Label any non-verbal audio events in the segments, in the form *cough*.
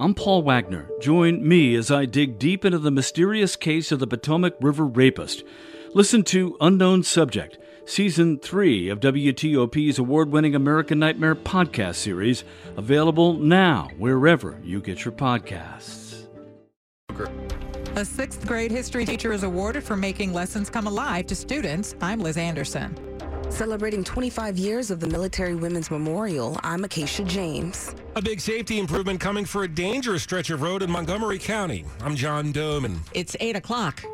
I'm Paul Wagner. Join me as I dig deep into the mysterious case of the Potomac River rapist. Listen to Unknown Subject, Season 3 of WTOP's award winning American Nightmare podcast series, available now wherever you get your podcasts. A sixth grade history teacher is awarded for making lessons come alive to students. I'm Liz Anderson. Celebrating 25 years of the Military Women's Memorial, I'm Acacia James. A big safety improvement coming for a dangerous stretch of road in Montgomery County. I'm John Domen. It's 8 o'clock.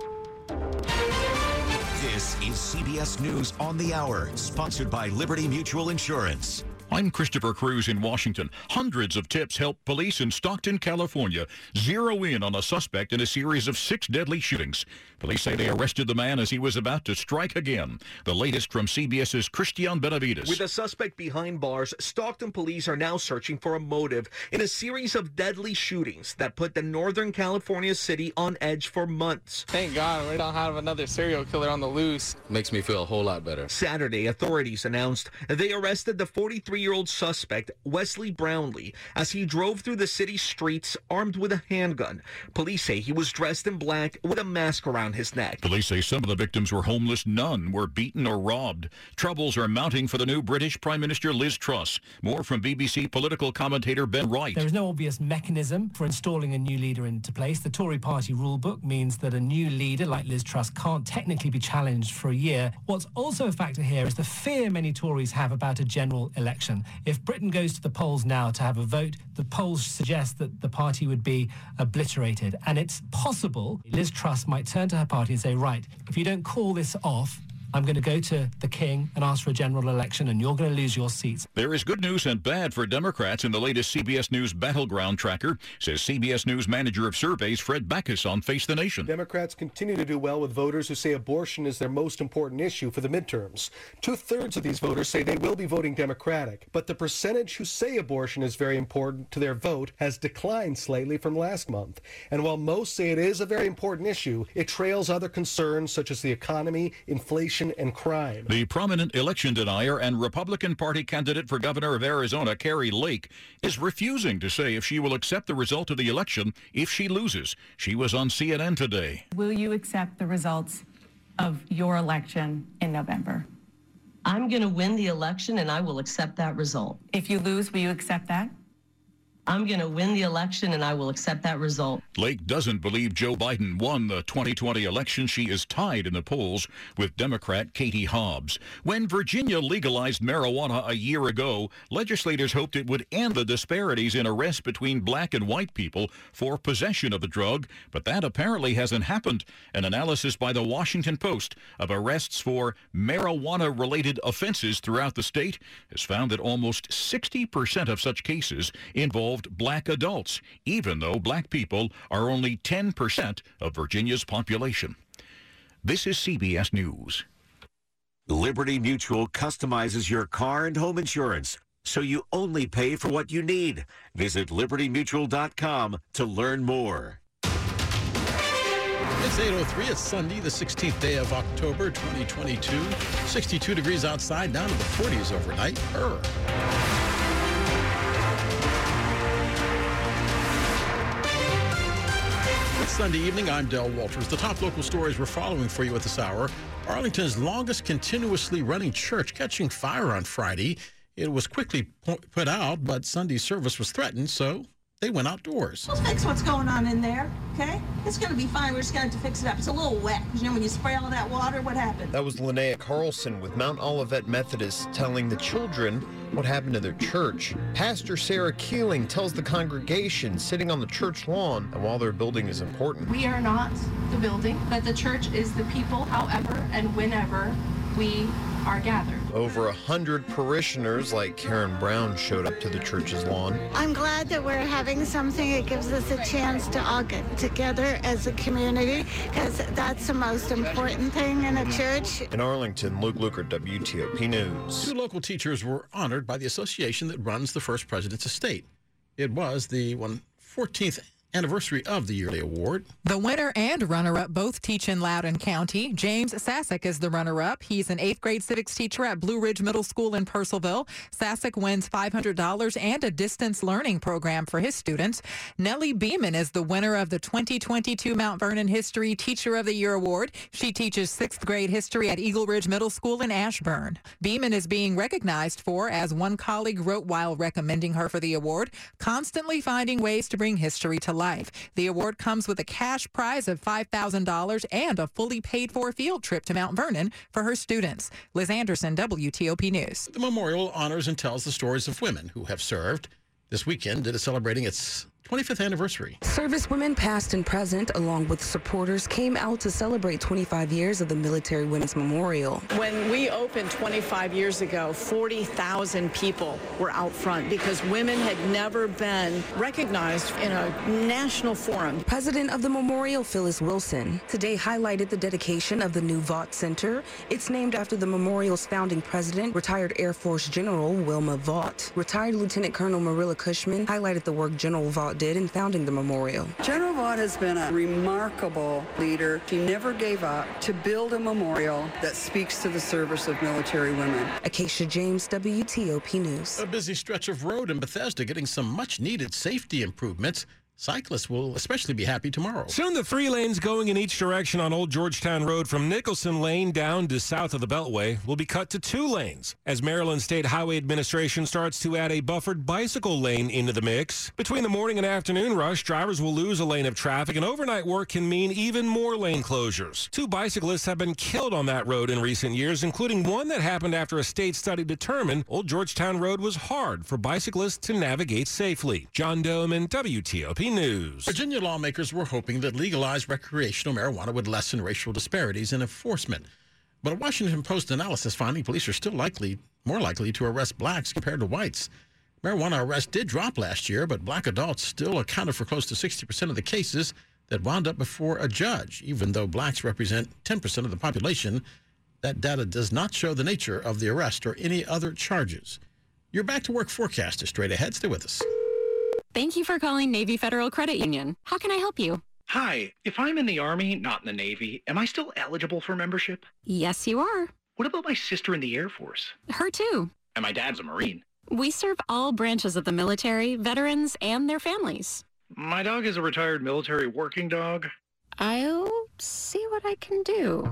This is CBS News on the Hour, sponsored by Liberty Mutual Insurance. I'm Christopher Cruz in Washington. Hundreds of tips help police in Stockton, California zero in on a suspect in a series of six deadly shootings. Police say they arrested the man as he was about to strike again. The latest from CBS's Christian Benavides. With a suspect behind bars, Stockton police are now searching for a motive in a series of deadly shootings that put the Northern California city on edge for months. Thank God we don't have another serial killer on the loose. Makes me feel a whole lot better. Saturday, authorities announced they arrested the 43 year old suspect, Wesley Brownlee, as he drove through the city streets armed with a handgun. Police say he was dressed in black with a mask around his neck. Police say some of the victims were homeless, none were beaten or robbed. Troubles are mounting for the new British Prime Minister Liz Truss. More from BBC political commentator Ben Wright. There is no obvious mechanism for installing a new leader into place. The Tory party rulebook means that a new leader like Liz Truss can't technically be challenged for a year. What's also a factor here is the fear many Tories have about a general election. If Britain goes to the polls now to have a vote, the polls suggest that the party would be obliterated. And it's possible Liz Truss might turn to her party and say, right, if you don't call this off, I'm going to go to the king and ask for a general election, and you're going to lose your seats. There is good news and bad for Democrats in the latest CBS News battleground tracker, says CBS News manager of surveys Fred Backus on Face the Nation. Democrats continue to do well with voters who say abortion is their most important issue for the midterms. Two thirds of these voters say they will be voting Democratic, but the percentage who say abortion is very important to their vote has declined slightly from last month. And while most say it is a very important issue, it trails other concerns such as the economy, inflation, and crime. The prominent election denier and Republican Party candidate for governor of Arizona, Kari Lake, is refusing to say if she will accept the result of the election if she loses. She was on CNN today. Will you accept the results of your election in November? I'm going to win the election and I will accept that result. If you lose, will you accept that? I'm going to win the election and I will accept that result. Lake doesn't believe Joe Biden won the 2020 election. She is tied in the polls with Democrat Katie Hobbs. When Virginia legalized marijuana a year ago, legislators hoped it would end the disparities in arrests between black and white people for possession of the drug, but that apparently hasn't happened. An analysis by the Washington Post of arrests for marijuana-related offenses throughout the state has found that almost 60% of such cases involve black adults, even though black people are only 10% of Virginia's population. This is CBS News. Liberty Mutual customizes your car and home insurance so you only pay for what you need. Visit libertymutual.com to learn more. It's 8.03. It's Sunday, the 16th day of October, 2022. 62 degrees outside, down to the 40s overnight. Err. Sunday evening. I'm Dell Walters. The top local stories we're following for you at this hour. Arlington's longest continuously running church catching fire on Friday. It was quickly put out, but Sunday service was threatened, so they went outdoors. We'll fix what's going on in there, okay? It's going to be fine. We're just going to have to fix it up. It's a little wet you know, when you spray all that water, what happened? That was Linnea Carlson with Mount Olivet Methodist telling the children what happened to their church. Pastor Sarah Keeling tells the congregation sitting on the church lawn that while their building is important, we are not the building, but the church is the people, however and whenever we are gathered. Over a hundred parishioners like Karen Brown showed up to the church's lawn. I'm glad that we're having something that gives us a chance to all get together as a community because that's the most important thing in a church. In Arlington, Luke Lukert, WTOP News. Two local teachers were honored by the association that runs the First President's Estate. It was the 14th anniversary of the yearly award. The winner and runner-up both teach in Loudoun County. James Sasek is the runner-up. He's an eighth grade civics teacher at Blue Ridge Middle School in Purcellville. Sasek wins $500 and a distance learning program for his students. Nellie Beeman is the winner of the 2022 Mount Vernon History Teacher of the Year Award. She teaches sixth grade history at Eagle Ridge Middle School in Ashburn. Beeman is being recognized for, as one colleague wrote while recommending her for the award, constantly finding ways to bring history to life. The award comes with a cash prize of $5,000 and a fully paid for field trip to Mount Vernon for her students. Liz Anderson, WTOP News. The memorial honors and tells the stories of women who have served. This weekend, it is celebrating its 25th anniversary. Servicewomen past and present, along with supporters, came out to celebrate 25 years of the Military Women's Memorial. When we opened 25 years ago, 40,000 people were out front because women had never been recognized in a national forum. President of the memorial, Phyllis Wilson, today highlighted the dedication of the new Vaught Center. It's named after the memorial's founding president, retired Air Force General Wilma Vaught. Retired Lieutenant Colonel Marilla Cushman highlighted the work General Vaught did in founding the memorial. General Vaught has been a remarkable leader. He never gave up to build a memorial that speaks to the service of military women. Acacia James, WTOP News. A busy stretch of road in Bethesda getting some much needed safety improvements. Cyclists will especially be happy tomorrow. Soon the three lanes going in each direction on Old Georgetown Road from Nicholson Lane down to south of the Beltway will be cut to two lanes as Maryland State Highway Administration starts to add a buffered bicycle lane into the mix. Between the morning and afternoon rush, drivers will lose a lane of traffic and overnight work can mean even more lane closures. Two bicyclists have been killed on that road in recent years, including one that happened after a state study determined Old Georgetown Road was hard for bicyclists to navigate safely. John Domen, WTOP News. Virginia lawmakers were hoping that legalized recreational marijuana would lessen racial disparities in enforcement. But a Washington Post analysis finding police are still likely, more likely to arrest blacks compared to whites. Marijuana arrests did drop last year, but black adults still accounted for close to 60% of the cases that wound up before a judge, even though blacks represent 10% of the population. That data does not show the nature of the arrest or any other charges. Your back to work forecast is straight ahead. Stay with us. Thank you for calling Navy Federal Credit Union. How can I help you? Hi, if I'm in the Army, not in the Navy, am I still eligible for membership? Yes, you are. What about my sister in the Air Force? Her too. And my dad's a Marine. We serve all branches of the military, veterans, and their families. My dog is a retired military working dog. I'll see what I can do.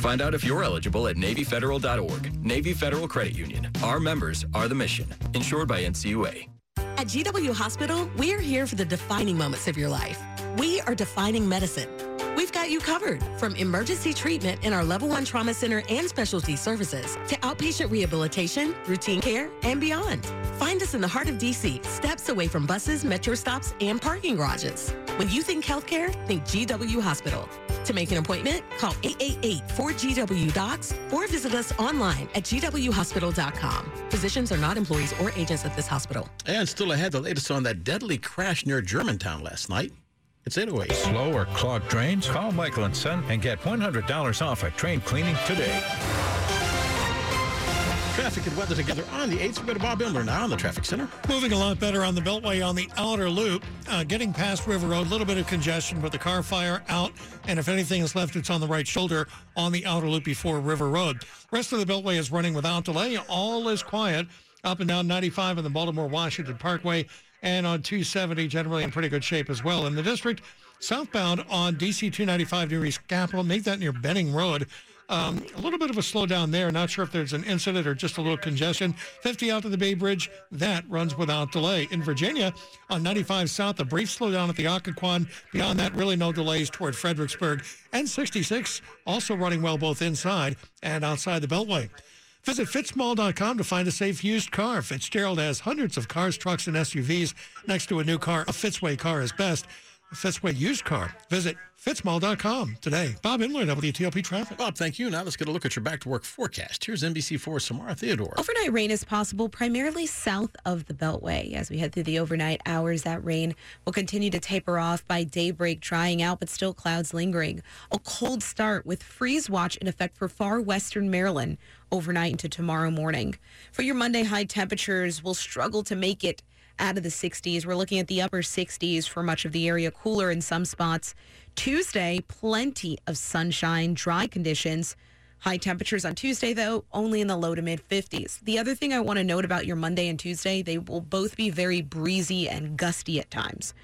Find out if you're eligible at NavyFederal.org. Navy Federal Credit Union. Our members are the mission. Insured by NCUA. At GW Hospital, we're here for the defining moments of your life. We are defining medicine. We've got you covered from emergency treatment in our level one trauma center and specialty services to outpatient rehabilitation, routine care, and beyond. Find us in the heart of DC, steps away from buses, metro stops, and parking garages. When you think healthcare, think GW Hospital. To make an appointment, call 888-4GW-DOCS or visit us online at gwhospital.com. Physicians are not employees or agents at this hospital. And still ahead, the latest on that deadly crash near Germantown last night. It's 808. Slow or clogged drains? Call Michael and Son and get $100 off a train cleaning today. Traffic and weather together on the 8th. We go to Bob Imler now on the traffic center. Moving a lot better on the Beltway on the outer loop. Uh, getting past River Road, a little bit of congestion, but the car fire out. And if anything is left, it's on the right shoulder on the outer loop before River Road. Rest of the Beltway is running without delay. All is quiet up and down 95 on the Baltimore Washington Parkway and on 270, generally in pretty good shape as well. In the district, southbound on DC 295 near East Capitol, make that near Benning Road. Um, a little bit of a slowdown there. Not sure if there's an incident or just a little congestion. 50 out to the Bay Bridge, that runs without delay. In Virginia, on 95 South, a brief slowdown at the Occoquan. Beyond that, really no delays toward Fredericksburg. And 66 also running well both inside and outside the Beltway. Visit fitzmall.com to find a safe used car. Fitzgerald has hundreds of cars, trucks, and SUVs. Next to a new car, a Fitzway car is best. A Fitzway used car. Visit fitzmall.com today. Bob Imler, WTOP Traffic. Bob, thank you. Now let's get a look at your back to work forecast. Here's NBC4 Somara Theodore. Overnight rain is possible primarily south of the Beltway. As we head through the overnight hours, that rain will continue to taper off by daybreak, drying out, but still clouds lingering. A cold start with freeze watch in effect for far western Maryland overnight into tomorrow morning. For your Monday high temperatures, we'll struggle to make it out of the 60s. We're looking at the upper 60s for much of the area, cooler in some spots. Tuesday, plenty of sunshine, dry conditions. High temperatures on Tuesday, though, only in the low to mid 50s. The other thing I want to note about your Monday and Tuesday, they will both be very breezy and gusty at times.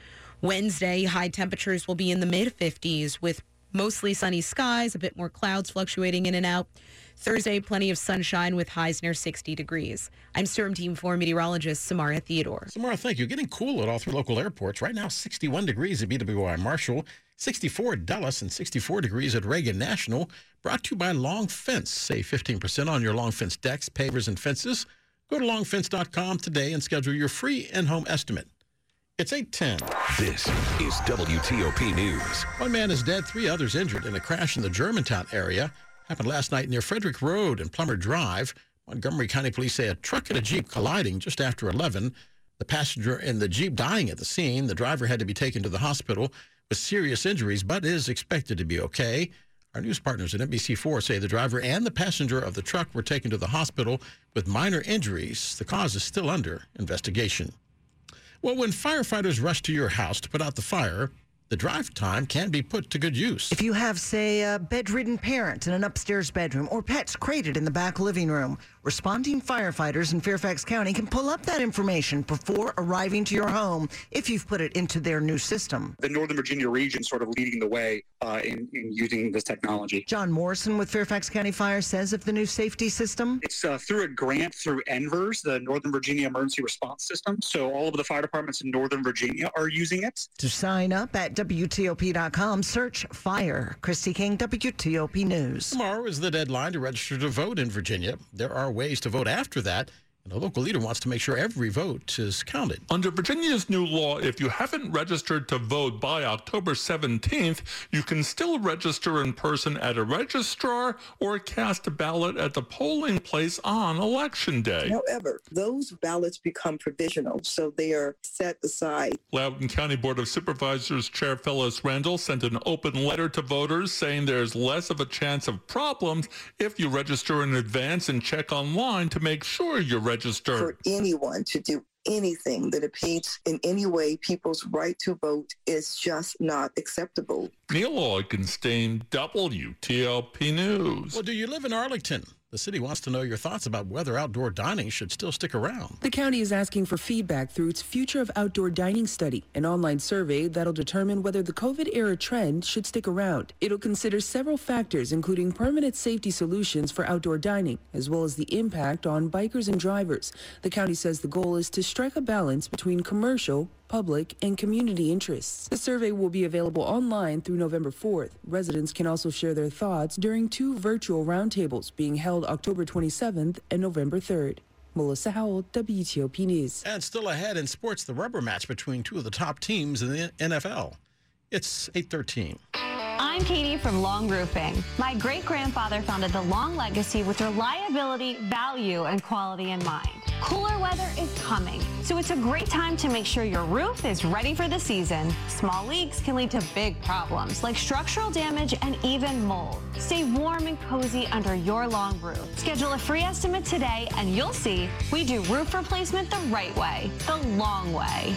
Wednesday, high temperatures will be in the mid 50s with mostly sunny skies, a bit more clouds fluctuating in and out. Thursday, plenty of sunshine with highs near 60 degrees. I'm Storm Team 4 meteorologist Somara Theodore. Somara, thank you. Getting cool at all three local airports. Right now, 61 degrees at BWI Marshall, 64 at Dulles, and 64 degrees at Reagan National. Brought to you by Long Fence. Save 15% on your Long Fence decks, pavers, and fences. Go to longfence.com today and schedule your free in-home estimate. It's 810. This is WTOP News. One man is dead, three others injured in a crash in the Germantown area. Happened last night near Frederick Road and Plummer Drive. Montgomery County Police say a truck and a Jeep colliding just after 11. The passenger in the Jeep dying at the scene. The driver had to be taken to the hospital with serious injuries, but is expected to be okay. Our news partners at NBC4 say the driver and the passenger of the truck were taken to the hospital with minor injuries. The cause is still under investigation. Well, when firefighters rush to your house to put out the fire, the drive time can be put to good use. If you have, say, a bedridden parent in an upstairs bedroom or pets crated in the back living room, responding firefighters in Fairfax County can pull up that information before arriving to your home if you've put it into their new system. The Northern Virginia region sort of leading the way uh, in, in using this technology. John Morrison with Fairfax County Fire says of the new safety system. It's uh, through a grant through NVERS, the Northern Virginia Emergency Response System. So all of the fire departments in Northern Virginia are using it. To sign up at WTOP.com, search FIRE. Kristi King, WTOP News. Tomorrow is the deadline to register to vote in Virginia. There are ways to vote after that. And a local leader wants to make sure every vote is counted. Under Virginia's new law, if you haven't registered to vote by October 17th, you can still register in person at a registrar or cast a ballot at the polling place on election day. However, those ballots become provisional, so they are set aside. Loudoun County Board of Supervisors Chair Phyllis Randall sent an open letter to voters saying there's less of a chance of problems if you register in advance and check online to make sure you're registered for anyone to do anything that impedes in any way people's right to vote is just not acceptable. Neil Augenstein, WTOP News. Well, do you live in Arlington? The city wants to know your thoughts about whether outdoor dining should still stick around. The county is asking for feedback through its Future of Outdoor Dining study, an online survey that'll determine whether the COVID era trend should stick around. It'll consider several factors, including permanent safety solutions for outdoor dining, as well as the impact on bikers and drivers. The county says the goal is to strike a balance between commercial, public, and community interests. The survey will be available online through November 4th. Residents can also share their thoughts during two virtual roundtables being held October 27th and November 3rd. Melissa Howell, WTOP News. And still ahead in sports, the rubber match between two of the top teams in the NFL. It's 813. I'm Katie from Long Roofing. My great grandfather founded the Long legacy with reliability, value, and quality in mind. Cooler weather is coming, so it's a great time to make sure your roof is ready for the season. Small leaks can lead to big problems like structural damage and even mold. Stay warm and cozy under your long roof. Schedule a free estimate today, and you'll see we do roof replacement the right way, the long way.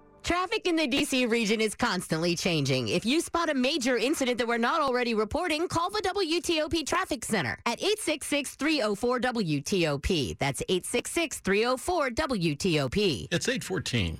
Traffic in the DC region is constantly changing. If you spot a major incident that we're not already reporting, call the WTOP Traffic Center at 866-304-WTOP. That's 866-304-WTOP. It's 814.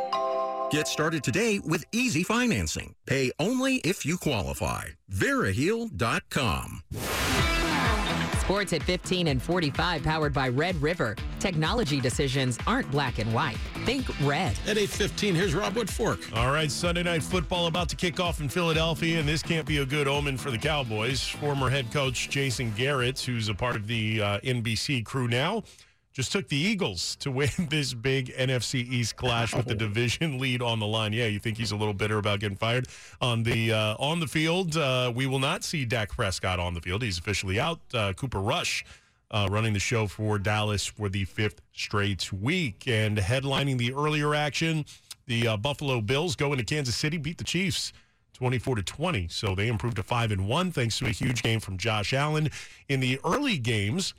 Get started today with easy financing. Pay only if you qualify. Veriheal.com. Sports at 15 and 45 powered by Red River. Technology decisions aren't black and white. Think red. At 8.15, here's Rob Woodfork. All right, Sunday Night Football about to kick off in Philadelphia, and this can't be a good omen for the Cowboys. Former head coach Jason Garrett, who's a part of the uh, NBC crew now, just took the Eagles to win *laughs* this big NFC East clash with the division lead on the line. Yeah, you think he's a little bitter about getting fired on the uh, on the field? Uh, we will not see Dak Prescott on the field. He's officially out. Uh, Cooper Rush uh, running the show for Dallas for the fifth straight week and headlining the earlier action. The uh, Buffalo Bills go into Kansas City, beat the Chiefs. 24 to 20. So they improved to 5 and 1 thanks to a huge game from Josh Allen. In the early games,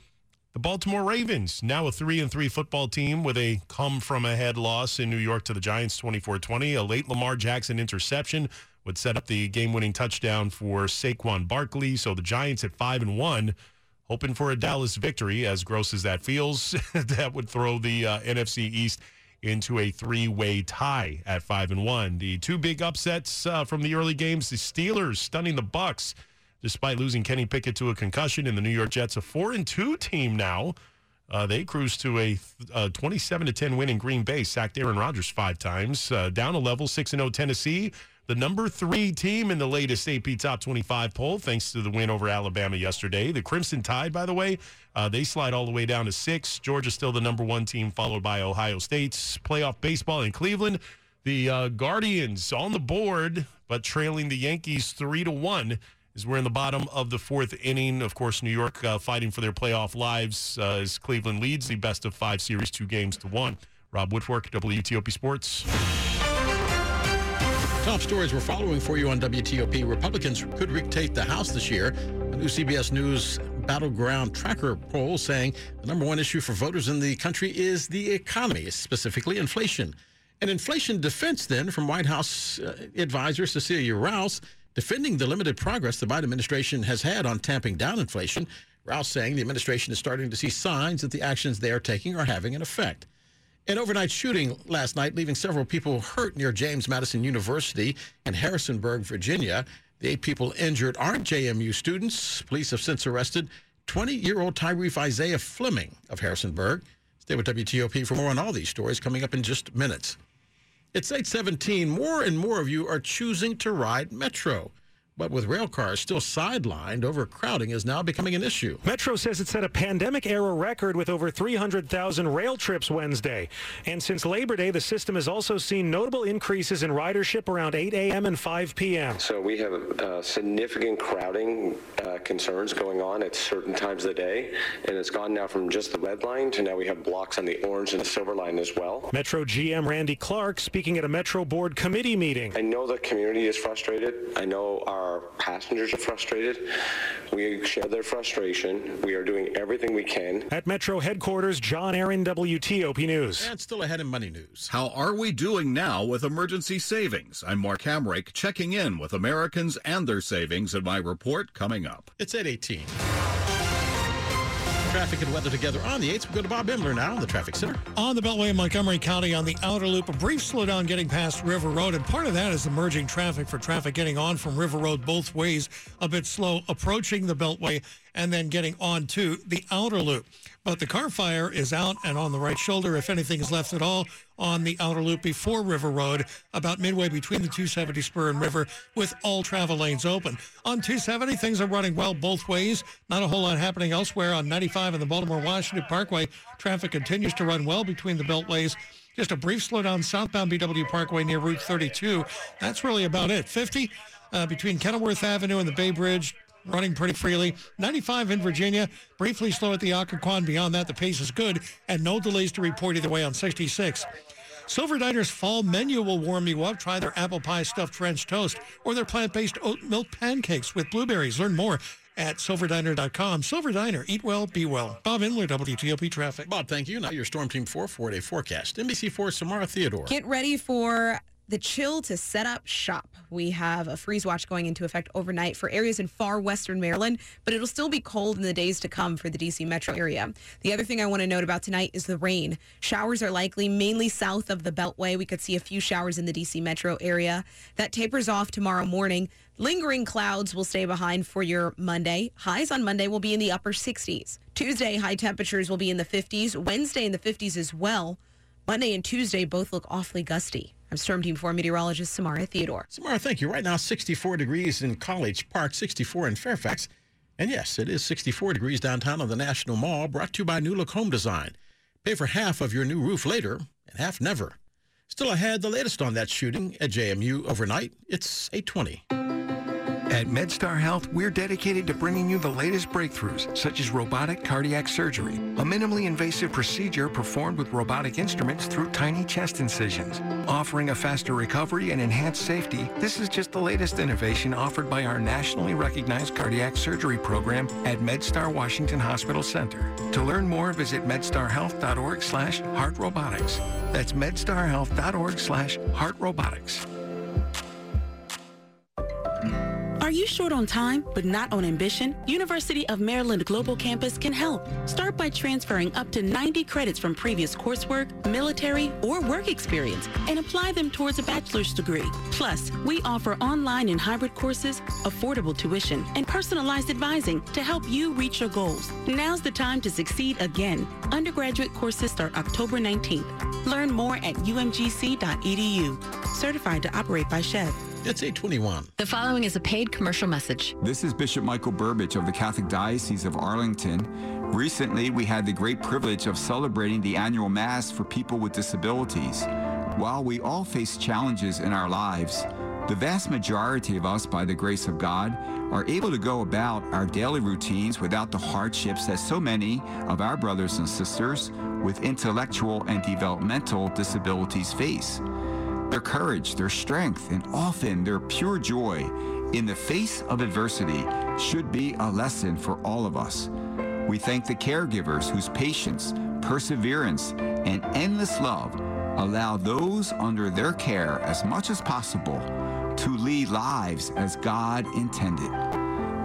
the Baltimore Ravens, now a 3 and 3 football team with a come from ahead loss in New York to the Giants 24-20. A late Lamar Jackson interception would set up the game-winning touchdown for Saquon Barkley. So the Giants at 5 and 1 hoping for a Dallas victory as gross as that feels. *laughs* that would throw the uh, NFC East into a three-way tie at 5 and 1. The two big upsets uh, from the early games, the Steelers stunning the Bucks despite losing Kenny Pickett to a concussion. And the New York Jets, a four and two team now. Uh, they cruised to a, uh 27 to 10 win in Green Bay, sacked Aaron Rodgers five times. Uh, down a level, 6 and 0 Tennessee, the number three team in the latest AP Top 25 poll, thanks to the win over Alabama yesterday. The Crimson Tide, by the way, uh, they slide all the way down to six. Georgia still the number one team, followed by Ohio State's playoff baseball in Cleveland. The uh, Guardians on the board, but trailing the Yankees three to one as we're in the bottom of the fourth inning. Of course, New York uh, fighting for their playoff lives uh, as Cleveland leads the best of five series, two games to one. Rob Woodfork, WTOP Sports. Top stories we're following for you on WTOP. Republicans could retake the House this year. A new CBS News Battleground Tracker poll saying the number one issue for voters in the country is the economy, specifically inflation. And inflation defense, then, from White House uh, advisor Cecilia Rouse, defending the limited progress the Biden administration has had on tamping down inflation. Rouse saying the administration is starting to see signs that the actions they are taking are having an effect. An overnight shooting last night, leaving several people hurt near James Madison University in Harrisonburg, Virginia. The eight people injured aren't JMU students. Police have since arrested 20 year old Tyrese Isaiah Fleming of Harrisonburg. Stay with WTOP for more on all these stories coming up in just minutes. It's 817. More and more of you are choosing to ride Metro. But with rail cars still sidelined, overcrowding is now becoming an issue. Metro says it set a pandemic era record with over 300,000 rail trips Wednesday. And since Labor Day, the system has also seen notable increases in ridership around 8 a.m. and 5 p.m. So we have uh, significant crowding uh, concerns going on at certain times of the day. And it's gone now from just the red line to now we have blocks on the orange and the silver line as well. Metro GM Randy Clarke speaking at a Metro Board committee meeting. I know the community is frustrated. I know our passengers are frustrated. We share their frustration. We are doing everything we can. At Metro headquarters, John Aaron, WTOP News. And still ahead in money news. How are we doing now with emergency savings? I'm Mark Hamrick checking in with Americans and their savings in my report coming up. It's at 18. Traffic and weather together on the 8th. We go to Bob Imler now in the traffic center. On the Beltway in Montgomery County on the outer loop, a brief slowdown getting past River Road, and part of that is emerging traffic for traffic getting on from River Road both ways, a bit slow approaching the Beltway and then getting onto the outer loop. But the car fire is out and on the right shoulder, if anything is left at all, on the outer loop before River Road, about midway between the 270 spur and River, with all travel lanes open. On 270, things are running well both ways. Not a whole lot happening elsewhere on 95 and the Baltimore Washington Parkway. Traffic continues to run well between the beltways. Just a brief slowdown southbound BW Parkway near Route 32. That's really about it. 50 uh, between Kenilworth Avenue and the Bay Bridge running pretty freely. 95 in Virginia, briefly slow at the Occoquan. Beyond that, the pace is good and no delays to report either way on 66. Silver Diner's fall menu will warm you up. Try their apple pie stuffed French toast or their plant-based oat milk pancakes with blueberries. Learn more at silverdiner.com. Silver Diner, eat well, be well. Bob Imler, WTOP Traffic. Bob, thank you. Now your Storm Team 4 four-day forecast. NBC4 Somara Theodore. Get ready for the chill to set up shop. We have a freeze watch going into effect overnight for areas in far western Maryland, but it'll still be cold in the days to come for the DC metro area. The other thing I want to note about tonight is the rain. Showers are likely mainly south of the Beltway. We could see a few showers in the DC metro area. That tapers off tomorrow morning. Lingering clouds will stay behind for your Monday. Highs on Monday will be in the upper 60s. Tuesday, high temperatures will be in the 50s. Wednesday in the 50s as well. Monday and Tuesday both look awfully gusty. I'm Storm Team 4 meteorologist Somara Theodore. Somara, thank you. Right now, 64 degrees in College Park, 64 in Fairfax. And yes, it is 64 degrees downtown on the National Mall, brought to you by New Look Home Design. Pay for half of your new roof later and half never. Still ahead, the latest on that shooting at JMU overnight. It's 820. At MedStar Health, we're dedicated to bringing you the latest breakthroughs, such as robotic cardiac surgery, a minimally invasive procedure performed with robotic instruments through tiny chest incisions. Offering a faster recovery and enhanced safety, this is just the latest innovation offered by our nationally recognized cardiac surgery program at MedStar Washington Hospital Center. To learn more, visit medstarhealth.org slash heartrobotics. That's medstarhealth.org slash heartrobotics. You short on time but not on ambition? University of Maryland Global Campus can help. Start by transferring up to 90 credits from previous coursework, military, or work experience and apply them towards a bachelor's degree. Plus, we offer online and hybrid courses, affordable tuition, and personalized advising to help you reach your goals. Now's the time to succeed again. Undergraduate courses start October 19th. Learn more at umgc.edu. Certified to operate by SCHEV. It's 821. The following is a paid commercial message. This is Bishop Michael Burbidge of the Catholic Diocese of Arlington. Recently, we had the great privilege of celebrating the annual Mass for people with disabilities. While we all face challenges in our lives, the vast majority of us, by the grace of God, are able to go about our daily routines without the hardships that so many of our brothers and sisters with intellectual and developmental disabilities face. Their courage, their strength, and often their pure joy in the face of adversity should be a lesson for all of us. We thank the caregivers whose patience, perseverance, and endless love allow those under their care as much as possible to lead lives as God intended.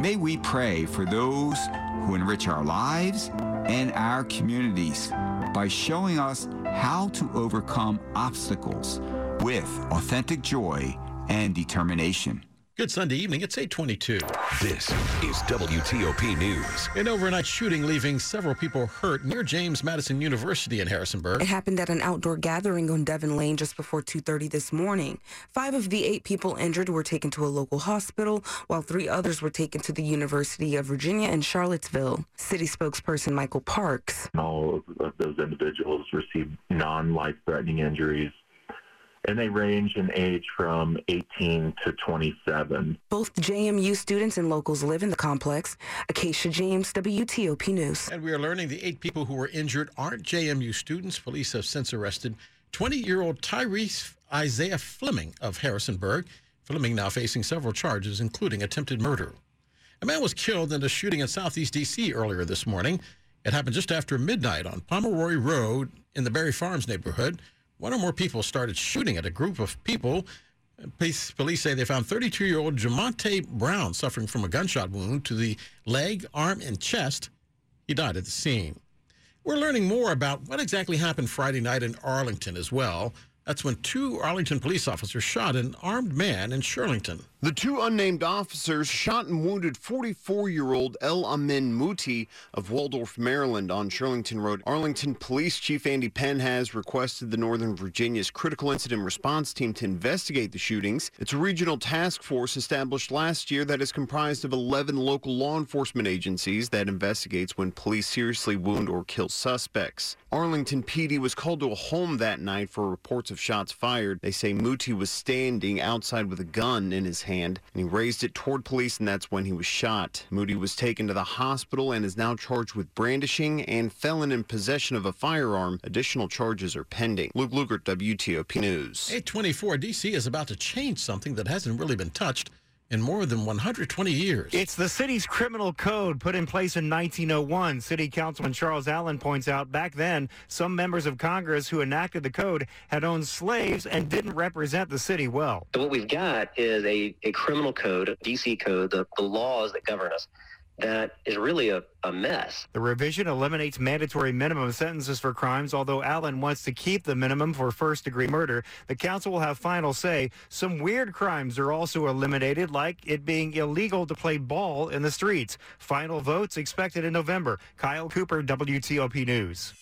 May we pray for those who enrich our lives and our communities by showing us how to overcome obstacles with authentic joy and determination. Good Sunday evening. It's 822. This is WTOP News. An overnight shooting leaving several people hurt near James Madison University in Harrisonburg. It happened at an outdoor gathering on Devon Lane just before 2.30 this morning. Five of the eight people injured were taken to a local hospital, while three others were taken to the University of Virginia in Charlottesville. City spokesperson Michael Parks. All of those individuals received non-life-threatening injuries and they range in age from 18 to 27. Both JMU students and locals live in the complex. Acacia James, WTOP News. And we are learning the eight people who were injured aren't JMU students. Police have since arrested 20-year-old Tyrese Isaiah Fleming of Harrisonburg. Fleming now facing several charges, including attempted murder. A man was killed in a shooting in southeast D.C. earlier this morning. It happened just after midnight on Pomeroy Road in the Barry Farms neighborhood one or more people started shooting at a group of people. Police, say they found 32-year-old Jamonte Brown suffering from a gunshot wound to the leg, arm, and chest. He died at the scene. We're learning more about what exactly happened Friday night in Arlington as well. That's when two Arlington police officers shot an armed man in Shirlington. The two unnamed officers shot and wounded 44 year old El Amin Muti of Waldorf, Maryland on Shirlington Road. Arlington Police Chief Andy Penn has requested the Northern Virginia's Critical Incident Response Team to investigate the shootings. It's a regional task force established last year that is comprised of 11 local law enforcement agencies that investigates when police seriously wound or kill suspects. Arlington PD was called to a home that night for reports of shots fired. They say Muti was standing outside with a gun in his hand and he raised it toward police and that's when he was shot. Muti was taken to the hospital and is now charged with brandishing and felon in possession of a firearm. Additional charges are pending. Luke Lukert, WTOP News. 824 DC is about to change something that hasn't really been touched in more than 120 years. It's the city's criminal code put in place in 1901. City Councilman Charles Allen points out back then, some members of Congress who enacted the code had owned slaves and didn't represent the city well. So what we've got is a, a criminal code, a DC code, the, the laws that govern us that is really a, a mess. The revision eliminates mandatory minimum sentences for crimes, although Allen wants to keep the minimum for first degree murder. The council will have final say. Some weird crimes are also eliminated, like it being illegal to play ball in the streets. Final votes expected in November. Kyle Cooper, WTOP News.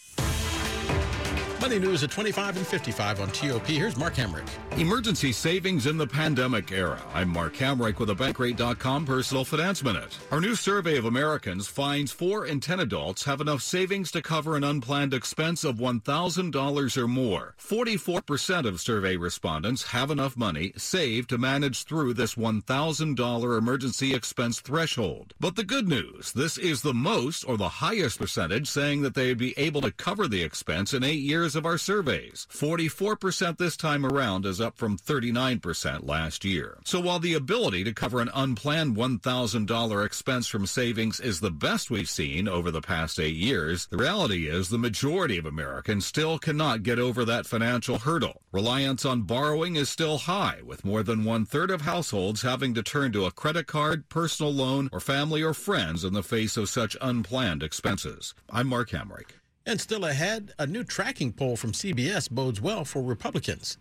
Money news at 25 and 55 on TOP. Here's Mark Hamrick. Emergency savings in the pandemic era. I'm Mark Hamrick with a Bankrate.com personal finance minute. Our new survey of Americans finds four in 10 adults have enough savings to cover an unplanned expense of $1,000 or more. 44% of survey respondents have enough money saved to manage through this $1,000 emergency expense threshold. But the good news, this is the most or the highest percentage saying that they'd be able to cover the expense in eight years of our surveys. 44% this time around is up from 39% last year. So while the ability to cover an unplanned $1,000 expense from savings is the best we've seen over the past eight years, the reality is the majority of Americans still cannot get over that financial hurdle. Reliance on borrowing is still high, with more than one third of households having to turn to a credit card, personal loan, or family or friends in the face of such unplanned expenses. I'm Mark Hamrick. And still ahead, a new tracking poll from CBS bodes well for Republicans.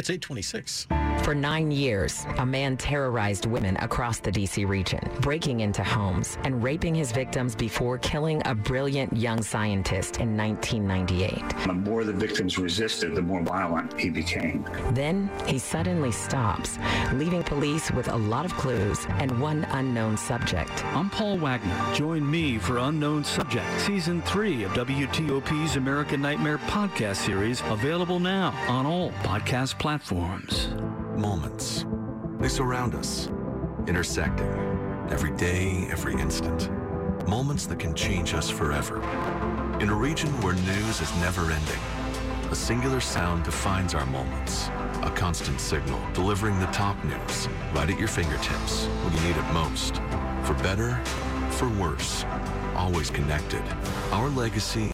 It's 826. For nine years, a man terrorized women across the D.C. region, breaking into homes and raping his victims before killing a brilliant young scientist in 1998. The more the victims resisted, the more violent he became. Then he suddenly stops, leaving police with a lot of clues and one unknown subject. I'm Paul Wagner. Join me for Unknown Subject, Season 3 of WTOP's American Nightmare podcast series, available now on all podcast platforms. Moments. They surround us, intersecting every day, every instant. Moments that can change us forever. In a region where news is never ending, a singular sound defines our moments. A constant signal delivering the top news right at your fingertips when you need it most. For better, for worse, always connected. Our legacy